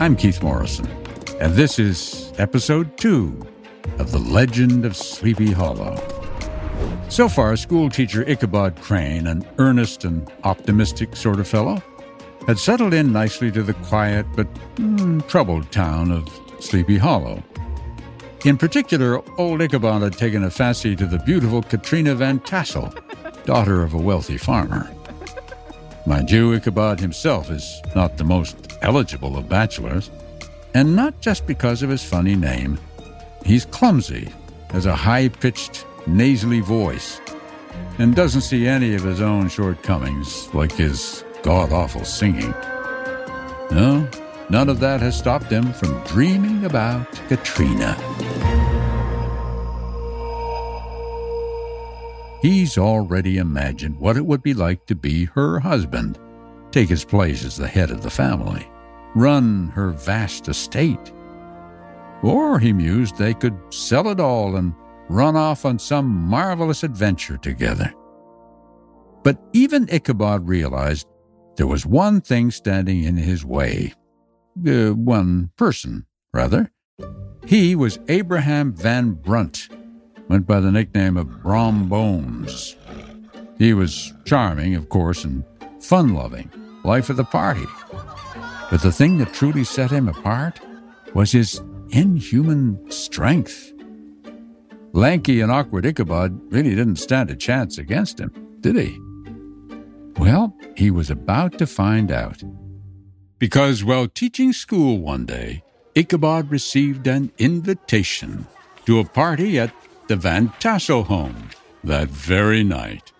I'm Keith Morrison, and this is episode two of The Legend of Sleepy Hollow. So far, schoolteacher Ichabod Crane, an earnest and optimistic sort of fellow, had settled in nicely to the quiet but mm, troubled town of Sleepy Hollow. In particular, old Ichabod had taken a fancy to the beautiful Katrina Van Tassel, daughter of a wealthy farmer. Mind you, Ichabod himself is not the most eligible of bachelors, and not just because of his funny name. He's clumsy, has a high pitched, nasally voice, and doesn't see any of his own shortcomings, like his god awful singing. No, none of that has stopped him from dreaming about Katrina. He's already imagined what it would be like to be her husband, take his place as the head of the family, run her vast estate. Or, he mused, they could sell it all and run off on some marvelous adventure together. But even Ichabod realized there was one thing standing in his way. Uh, one person, rather. He was Abraham Van Brunt, went by the nickname of Brom Bones. He was charming, of course, and fun loving, life of the party. But the thing that truly set him apart was his inhuman strength. Lanky and awkward Ichabod really didn't stand a chance against him, did he? Well, he was about to find out. Because while teaching school one day, Ichabod received an invitation to a party at the Van Tassel home that very night.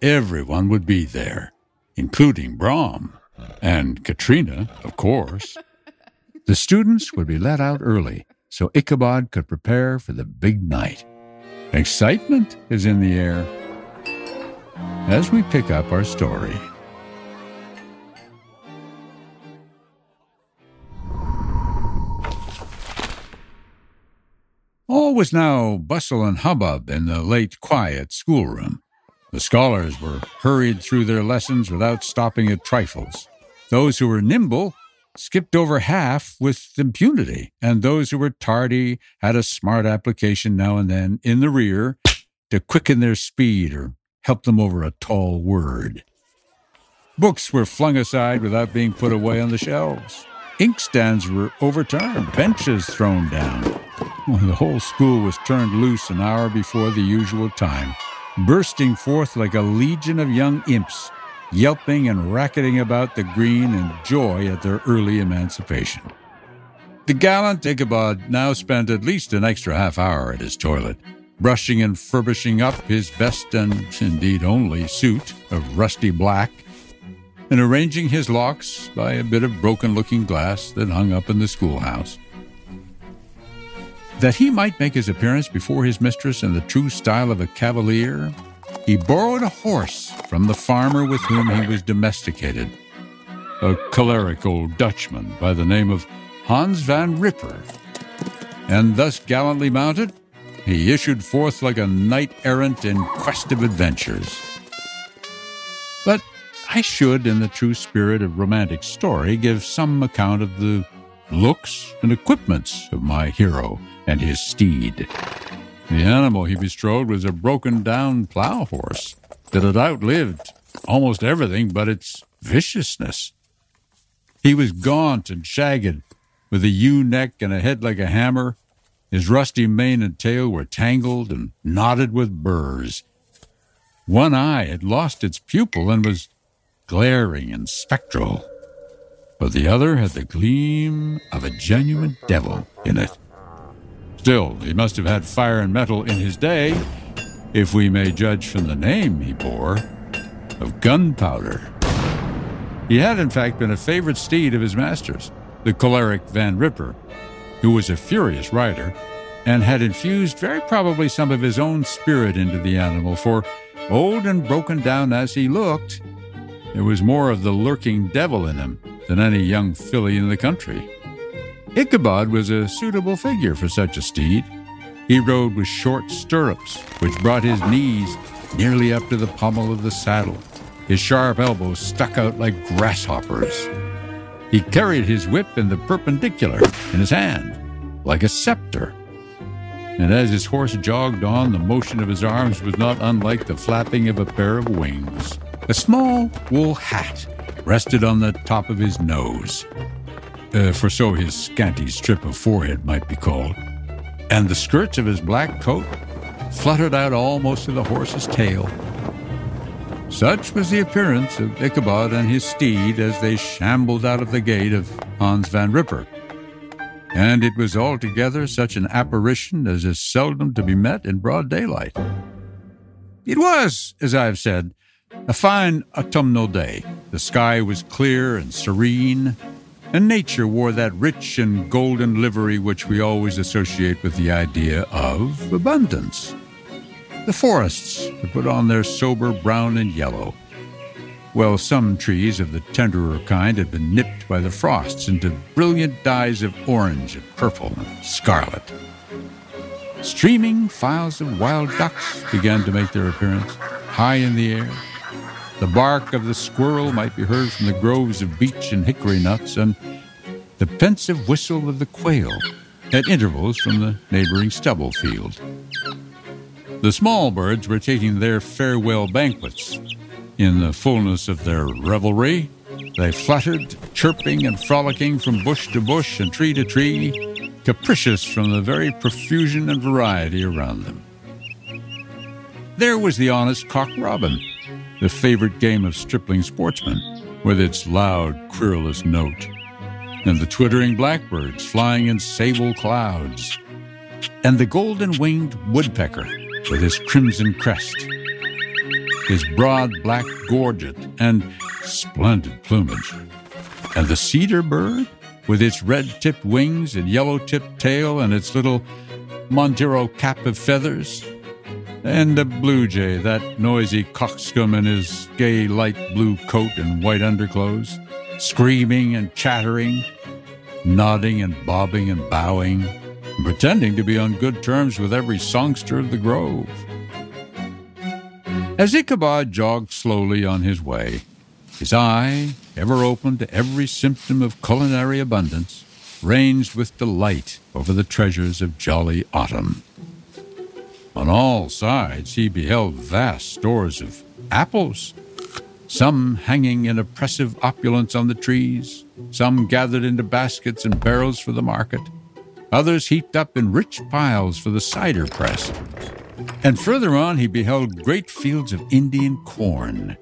Everyone would be there, including Brom and Katrina, of course. The students would be let out early so Ichabod could prepare for the big night. Excitement is in the air. As we pick up our story. Was now bustle and hubbub in the late quiet schoolroom. The scholars were hurried through their lessons without stopping at trifles. Those who were nimble skipped over half with impunity, and those who were tardy had a smart application now and then in the rear to quicken their speed or help them over a tall word. Books were flung aside without being put away on the shelves. Inkstands were overturned, benches thrown down. The whole school was turned loose an hour before the usual time, bursting forth like a legion of young imps, yelping and racketing about the green in joy at their early emancipation. The gallant Ichabod now spent at least an extra half hour at his toilet, brushing and furbishing up his best and indeed only suit of rusty black and arranging his locks by a bit of broken looking glass that hung up in the schoolhouse. That he might make his appearance before his mistress in the true style of a cavalier, he borrowed a horse from the farmer with whom he was domesticated, a choleric old Dutchman by the name of Hans van Ripper. And thus gallantly mounted, he issued forth like a knight errant in quest of adventures. But I should, in the true spirit of romantic story, give some account of the looks and equipments of my hero and his steed. The animal he bestrode was a broken down plow horse that had outlived almost everything but its viciousness. He was gaunt and shagged, with a ewe neck and a head like a hammer. His rusty mane and tail were tangled and knotted with burrs. One eye had lost its pupil and was glaring and spectral, but the other had the gleam of a genuine devil in it. Still, he must have had fire and mettle in his day, if we may judge from the name he bore of gunpowder. He had, in fact, been a favorite steed of his master's, the choleric Van Ripper, who was a furious rider and had infused very probably some of his own spirit into the animal, for, old and broken down as he looked, there was more of the lurking devil in him than any young filly in the country. Ichabod was a suitable figure for such a steed. He rode with short stirrups, which brought his knees nearly up to the pommel of the saddle. His sharp elbows stuck out like grasshoppers. He carried his whip in the perpendicular in his hand, like a scepter. And as his horse jogged on, the motion of his arms was not unlike the flapping of a pair of wings. A small wool hat rested on the top of his nose, uh, for so his scanty strip of forehead might be called, and the skirts of his black coat fluttered out almost to the horse's tail. Such was the appearance of Ichabod and his steed as they shambled out of the gate of Hans Van Ripper. And it was altogether such an apparition as is seldom to be met in broad daylight. It was, as I have said, a fine autumnal day. The sky was clear and serene, and nature wore that rich and golden livery which we always associate with the idea of abundance. The forests had put on their sober brown and yellow, while some trees of the tenderer kind had been nipped by the frosts into brilliant dyes of orange and purple and scarlet. Streaming files of wild ducks began to make their appearance, high in the air. The bark of the squirrel might be heard from the groves of beech and hickory nuts, and the pensive whistle of the quail at intervals from the neighboring stubble field. The small birds were taking their farewell banquets. In the fullness of their revelry, they fluttered, chirping and frolicking from bush to bush and tree to tree, capricious from the very profusion and variety around them. There was the honest cock robin, the favorite game of stripling sportsmen, with its loud, querulous note, and the twittering blackbirds flying in sable clouds, and the golden winged woodpecker with his crimson crest, his broad black gorget, and splendid plumage, and the cedar bird with its red tipped wings and yellow tipped tail and its little Montero cap of feathers, and the blue jay, that noisy coxcomb in his gay light blue coat and white underclothes, screaming and chattering, nodding and bobbing and bowing pretending to be on good terms with every songster of the grove. As Ichabod jogged slowly on his way, his eye, ever open to every symptom of culinary abundance, ranged with delight over the treasures of jolly autumn. On all sides he beheld vast stores of apples, some hanging in oppressive opulence on the trees, some gathered into baskets and barrels for the market, others heaped up in rich piles for the cider press. And further on, he beheld great fields of Indian corn,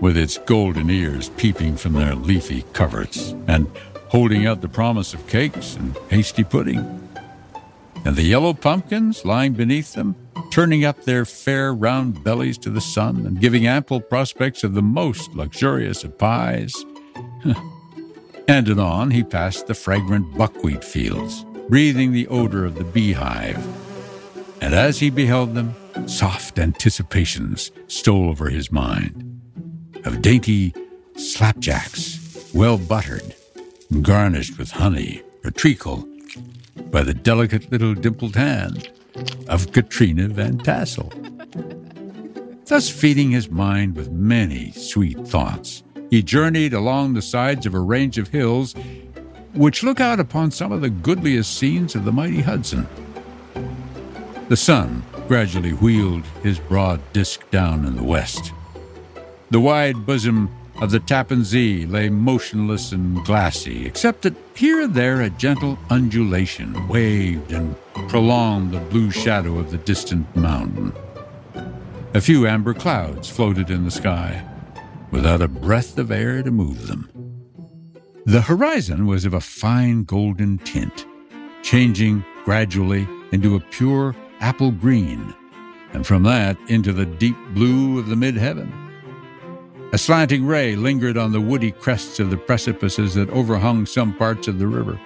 with its golden ears peeping from their leafy coverts, and holding out the promise of cakes and hasty pudding. And the yellow pumpkins lying beneath them, turning up their fair round bellies to the sun, and giving ample prospects of the most luxurious of pies. and anon he passed the fragrant buckwheat fields breathing the odor of the beehive. And as he beheld them, soft anticipations stole over his mind of dainty slapjacks, well buttered, garnished with honey or treacle by the delicate little dimpled hand of Katrina Van Tassel. Thus feeding his mind with many sweet thoughts, he journeyed along the sides of a range of hills which look out upon some of the goodliest scenes of the mighty Hudson. The sun gradually wheeled his broad disk down in the west. The wide bosom of the Tappan Zee lay motionless and glassy, except that here and there a gentle undulation waved and prolonged the blue shadow of the distant mountain. A few amber clouds floated in the sky, without a breath of air to move them. The horizon was of a fine golden tint, changing gradually into a pure apple green, and from that into the deep blue of the mid heaven. A slanting ray lingered on the woody crests of the precipices that overhung some parts of the river,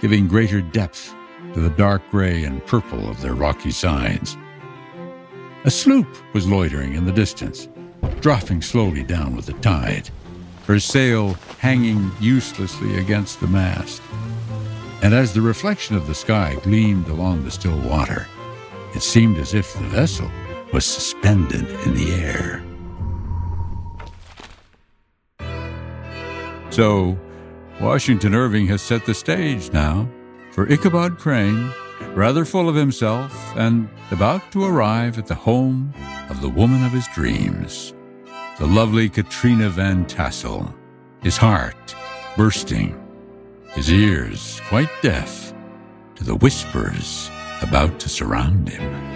giving greater depth to the dark gray and purple of their rocky sides. A sloop was loitering in the distance, dropping slowly down with the tide, her sail hanging uselessly against the mast. And as the reflection of the sky gleamed along the still water, it seemed as if the vessel was suspended in the air. So, Washington Irving has set the stage now for Ichabod Crane, rather full of himself and about to arrive at the home of the woman of his dreams, the lovely Katrina Van Tassel, his heart bursting, his ears quite deaf to the whispers about to surround him.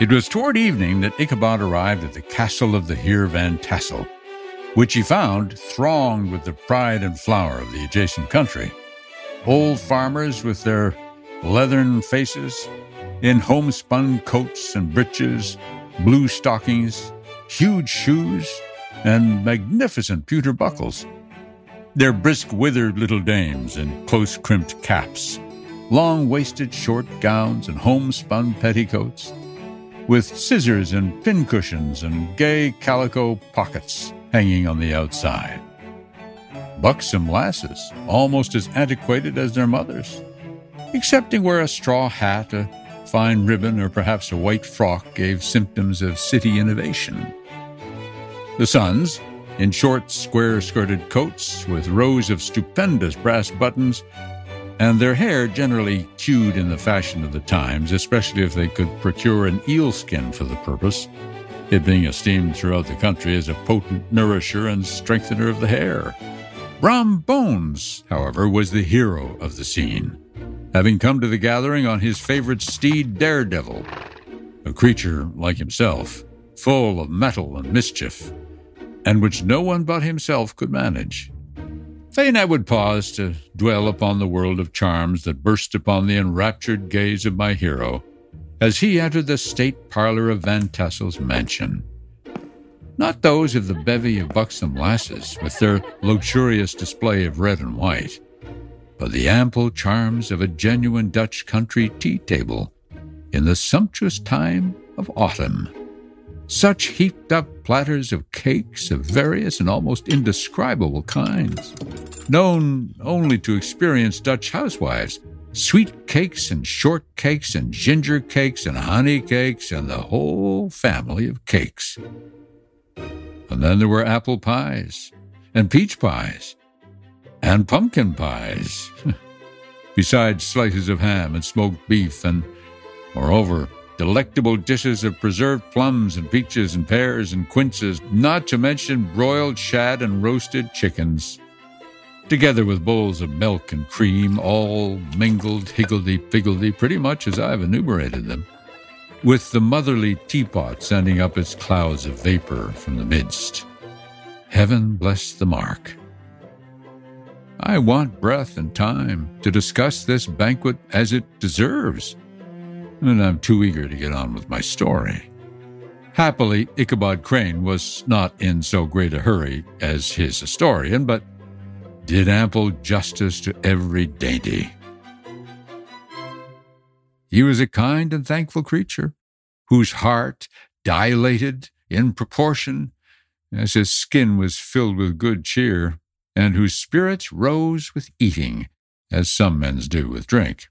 It was toward evening that Ichabod arrived at the castle of the Heer Van Tassel, which he found thronged with the pride and flower of the adjacent country. Old farmers with their leathern faces, in homespun coats and breeches, blue stockings, huge shoes, and magnificent pewter buckles. Their brisk, withered little dames in close crimped caps, long waisted short gowns, and homespun petticoats with scissors and pincushions and gay calico pockets hanging on the outside. Buxom lasses, almost as antiquated as their mothers, excepting where a straw hat, a fine ribbon, or perhaps a white frock gave symptoms of city innovation. The sons, in short, square skirted coats with rows of stupendous brass buttons, and their hair generally queued in the fashion of the times, especially if they could procure an eel skin for the purpose, it being esteemed throughout the country as a potent nourisher and strengthener of the hair. Brom Bones, however, was the hero of the scene, having come to the gathering on his favorite steed, Daredevil, a creature like himself, full of mettle and mischief, and which no one but himself could manage. Fain I would pause to dwell upon the world of charms that burst upon the enraptured gaze of my hero as he entered the state parlor of Van Tassel's mansion. Not those of the bevy of buxom lasses with their luxurious display of red and white, but the ample charms of a genuine Dutch country tea table in the sumptuous time of autumn such heaped up platters of cakes of various and almost indescribable kinds, known only to experienced Dutch housewives. Sweet cakes and short cakes and ginger cakes and honey cakes and the whole family of cakes. And then there were apple pies and peach pies and pumpkin pies, besides slices of ham and smoked beef and, moreover, delectable dishes of preserved plums and peaches and pears and quinces, not to mention broiled shad and roasted chickens, together with bowls of milk and cream, all mingled higgledy-piggledy, pretty much as I've enumerated them, with the motherly teapot sending up its clouds of vapor from the midst. Heaven bless the mark. I want breath and time to discuss this banquet as it deserves and I'm too eager to get on with my story. Happily, Ichabod Crane was not in so great a hurry as his historian, but did ample justice to every dainty. He was a kind and thankful creature, whose heart dilated in proportion as his skin was filled with good cheer, and whose spirits rose with eating, as some men's do with drink.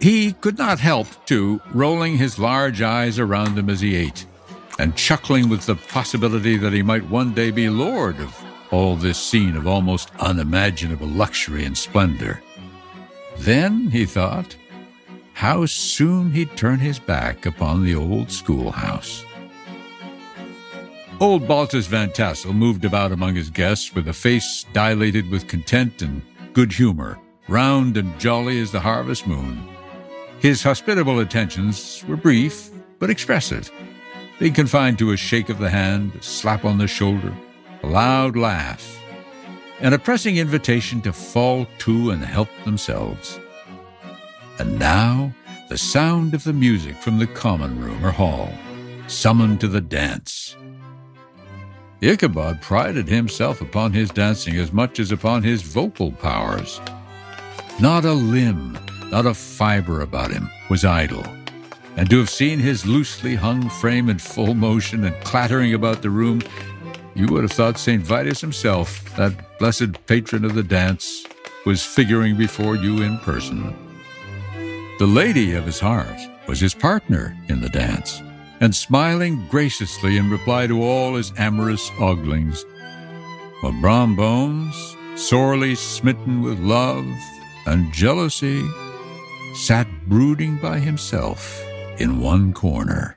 He could not help, too, rolling his large eyes around him as he ate, and chuckling with the possibility that he might one day be lord of all this scene of almost unimaginable luxury and splendor. Then, he thought, how soon he'd turn his back upon the old schoolhouse. Old Baltus Van Tassel moved about among his guests with a face dilated with content and good humor, round and jolly as the harvest moon. His hospitable attentions were brief but expressive, being confined to a shake of the hand, a slap on the shoulder, a loud laugh, and a pressing invitation to fall to and help themselves. And now the sound of the music from the common room or hall, summoned to the dance. Ichabod prided himself upon his dancing as much as upon his vocal powers. Not a limb not a fiber about him was idle, and to have seen his loosely hung frame in full motion and clattering about the room, you would have thought St. Vitus himself, that blessed patron of the dance, was figuring before you in person. The lady of his heart was his partner in the dance, and smiling graciously in reply to all his amorous oglings. While Brom Bones, sorely smitten with love and jealousy, sat brooding by himself in one corner.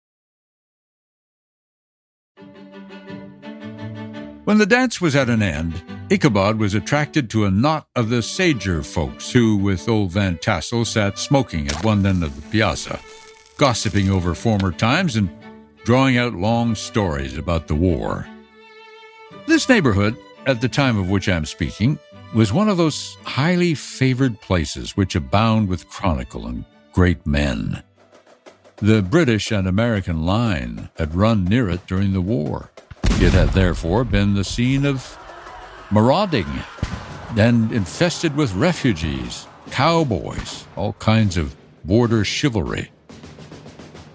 When the dance was at an end, Ichabod was attracted to a knot of the Sager folks who, with old Van Tassel, sat smoking at one end of the piazza, gossiping over former times and drawing out long stories about the war. This neighborhood, at the time of which I am speaking, was one of those highly favored places which abound with chronicle and great men. The British and American line had run near it during the war. It had therefore been the scene of marauding and infested with refugees, cowboys, all kinds of border chivalry.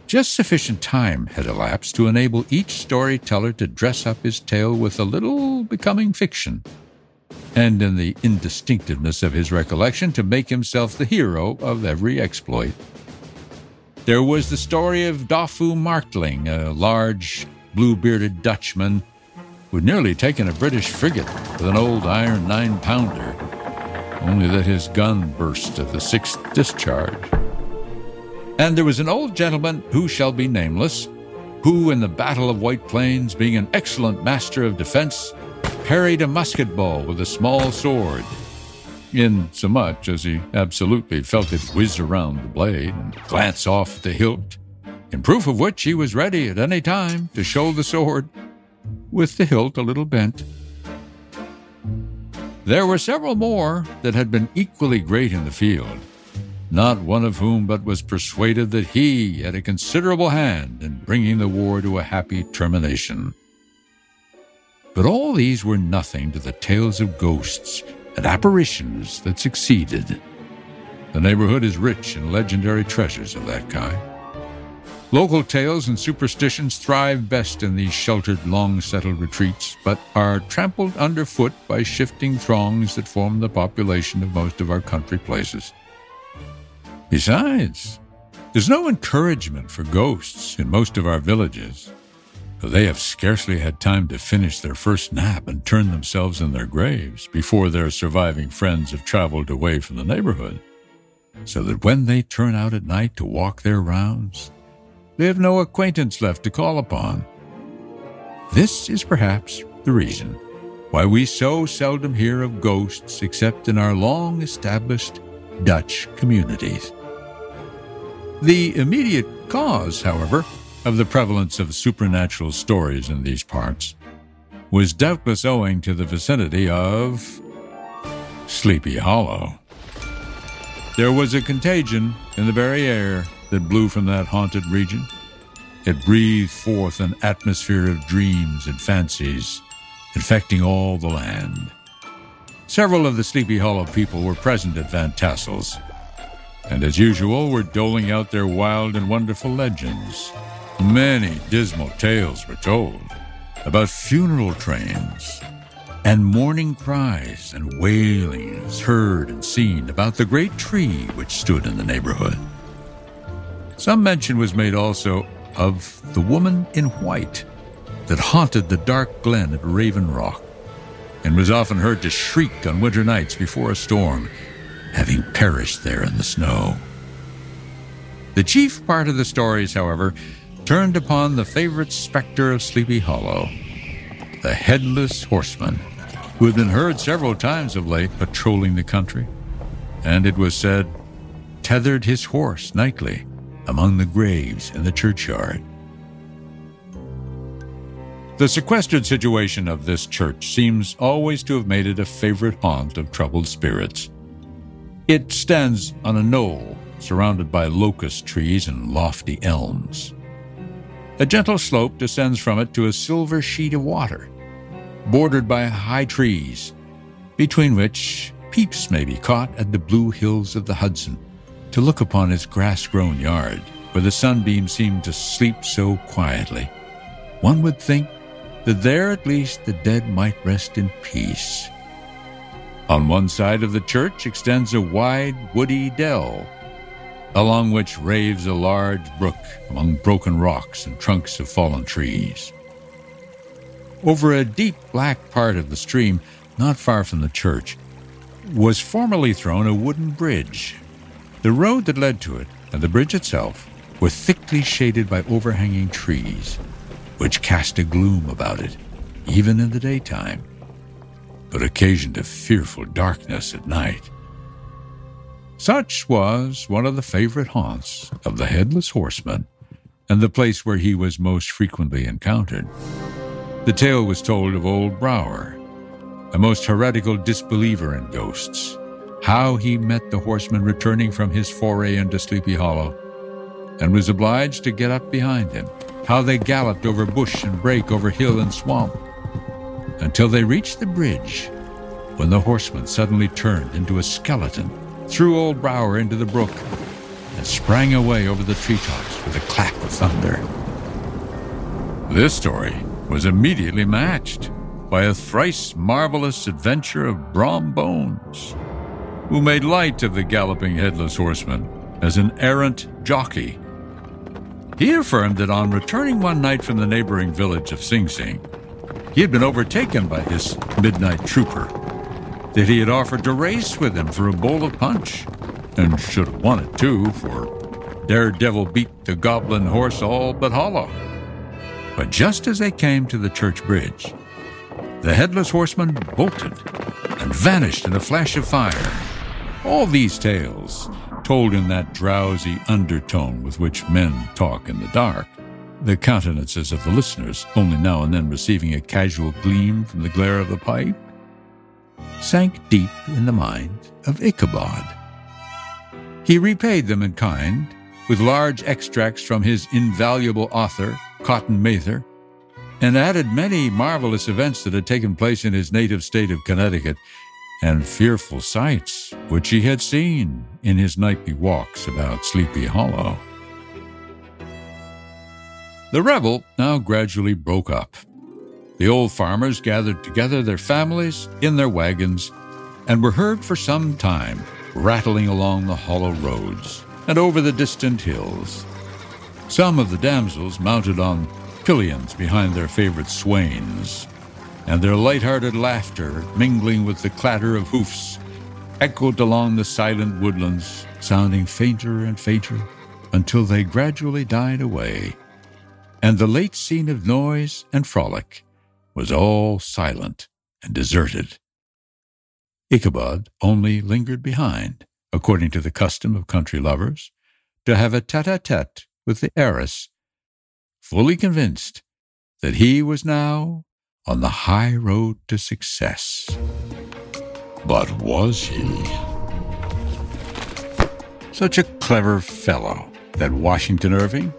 Just sufficient time had elapsed to enable each storyteller to dress up his tale with a little becoming fiction, and in the indistinctiveness of his recollection to make himself the hero of every exploit. There was the story of Doffue Martling, a large, blue bearded Dutchman who'd nearly taken a British frigate with an old iron nine pounder, only that his gun burst at the sixth discharge. And there was an old gentleman who shall be nameless, who, in the Battle of White Plains, being an excellent master of defense, parried a musket ball with a small sword, insomuch as he absolutely felt it whiz around the blade and glance off the hilt in proof of which he was ready at any time to show the sword, with the hilt a little bent. There were several more that had been equally great in the field, not one of whom but was persuaded that he had a considerable hand in bringing the war to a happy termination. But all these were nothing to the tales of ghosts and apparitions that succeeded. The neighborhood is rich in legendary treasures of that kind. Local tales and superstitions thrive best in these sheltered, long settled retreats, but are trampled underfoot by shifting throngs that form the population of most of our country places. Besides, there's no encouragement for ghosts in most of our villages, for they have scarcely had time to finish their first nap and turn themselves in their graves before their surviving friends have traveled away from the neighborhood, so that when they turn out at night to walk their rounds, they have no acquaintance left to call upon. This is perhaps the reason why we so seldom hear of ghosts except in our long established Dutch communities. The immediate cause, however, of the prevalence of supernatural stories in these parts was doubtless owing to the vicinity of Sleepy Hollow. There was a contagion in the very air that blew from that haunted region. It breathed forth an atmosphere of dreams and fancies, infecting all the land. Several of the Sleepy Hollow people were present at Van Tassel's, and as usual were doling out their wild and wonderful legends. Many dismal tales were told about funeral trains and mourning cries and wailings heard and seen about the great tree which stood in the neighborhood. Some mention was made also of the woman in white that haunted the dark glen at Raven Rock and was often heard to shriek on winter nights before a storm, having perished there in the snow. The chief part of the stories, however, turned upon the favorite specter of Sleepy Hollow, the headless horseman, who had been heard several times of late patrolling the country, and it was said tethered his horse nightly among the graves in the churchyard. The sequestered situation of this church seems always to have made it a favorite haunt of troubled spirits. It stands on a knoll surrounded by locust trees and lofty elms. A gentle slope descends from it to a silver sheet of water, bordered by high trees, between which peeps may be caught at the blue hills of the Hudson to look upon its grass grown yard, where the sunbeams seem to sleep so quietly. One would think that there at least the dead might rest in peace. On one side of the church extends a wide, woody dell, along which raves a large brook among broken rocks and trunks of fallen trees. Over a deep black part of the stream, not far from the church, was formerly thrown a wooden bridge. The road that led to it and the bridge itself were thickly shaded by overhanging trees which cast a gloom about it, even in the daytime, but occasioned a fearful darkness at night. Such was one of the favorite haunts of the headless horseman, and the place where he was most frequently encountered. The tale was told of old Brouwer, a most heretical disbeliever in ghosts, how he met the horseman returning from his foray into Sleepy Hollow, and was obliged to get up behind him how they galloped over bush and brake, over hill and swamp, until they reached the bridge, when the horseman suddenly turned into a skeleton, threw old Brouwer into the brook, and sprang away over the treetops with a clap of thunder. This story was immediately matched by a thrice marvelous adventure of Brom Bones, who made light of the galloping headless horseman as an errant jockey he affirmed that on returning one night from the neighboring village of Sing Sing, he had been overtaken by this midnight trooper, that he had offered to race with him for a bowl of punch, and should have won it too, for Daredevil beat the goblin horse all but hollow. But just as they came to the church bridge, the headless horseman bolted and vanished in a flash of fire. All these tales told in that drowsy undertone with which men talk in the dark, the countenances of the listeners only now and then receiving a casual gleam from the glare of the pipe, sank deep in the mind of Ichabod. He repaid them in kind with large extracts from his invaluable author, Cotton Mather, and added many marvelous events that had taken place in his native state of Connecticut and fearful sights which he had seen in his nightly walks about Sleepy Hollow. The revel now gradually broke up. The old farmers gathered together their families in their wagons and were heard for some time rattling along the hollow roads and over the distant hills. Some of the damsels mounted on pillions behind their favorite swains, and their light-hearted laughter, mingling with the clatter of hoofs, echoed along the silent woodlands, sounding fainter and fainter until they gradually died away, and the late scene of noise and frolic was all silent and deserted. Ichabod only lingered behind, according to the custom of country lovers, to have a tete-a-tete with the heiress, fully convinced that he was now on the high road to success. But was he? Such a clever fellow, that Washington Irving,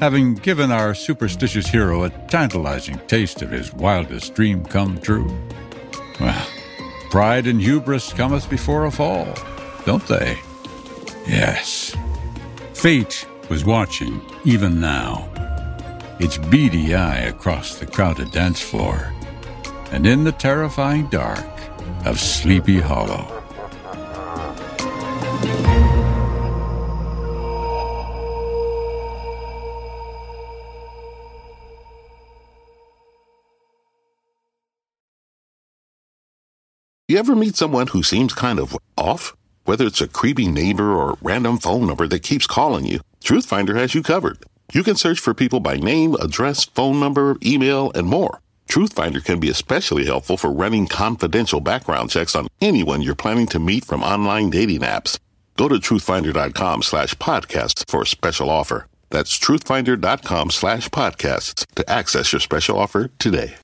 having given our superstitious hero a tantalizing taste of his wildest dream come true. Well, pride and hubris cometh before a fall, don't they? Yes. Fate was watching even now, its beady eye across the crowded dance floor, and in the terrifying dark of Sleepy Hollow. You ever meet someone who seems kind of off? Whether it's a creepy neighbor or random phone number that keeps calling you, Truthfinder has you covered. You can search for people by name, address, phone number, email, and more. Truthfinder can be especially helpful for running confidential background checks on anyone you're planning to meet from online dating apps. Go to truthfinder.com slash podcasts for a special offer. That's truthfinder.com slash podcasts to access your special offer today.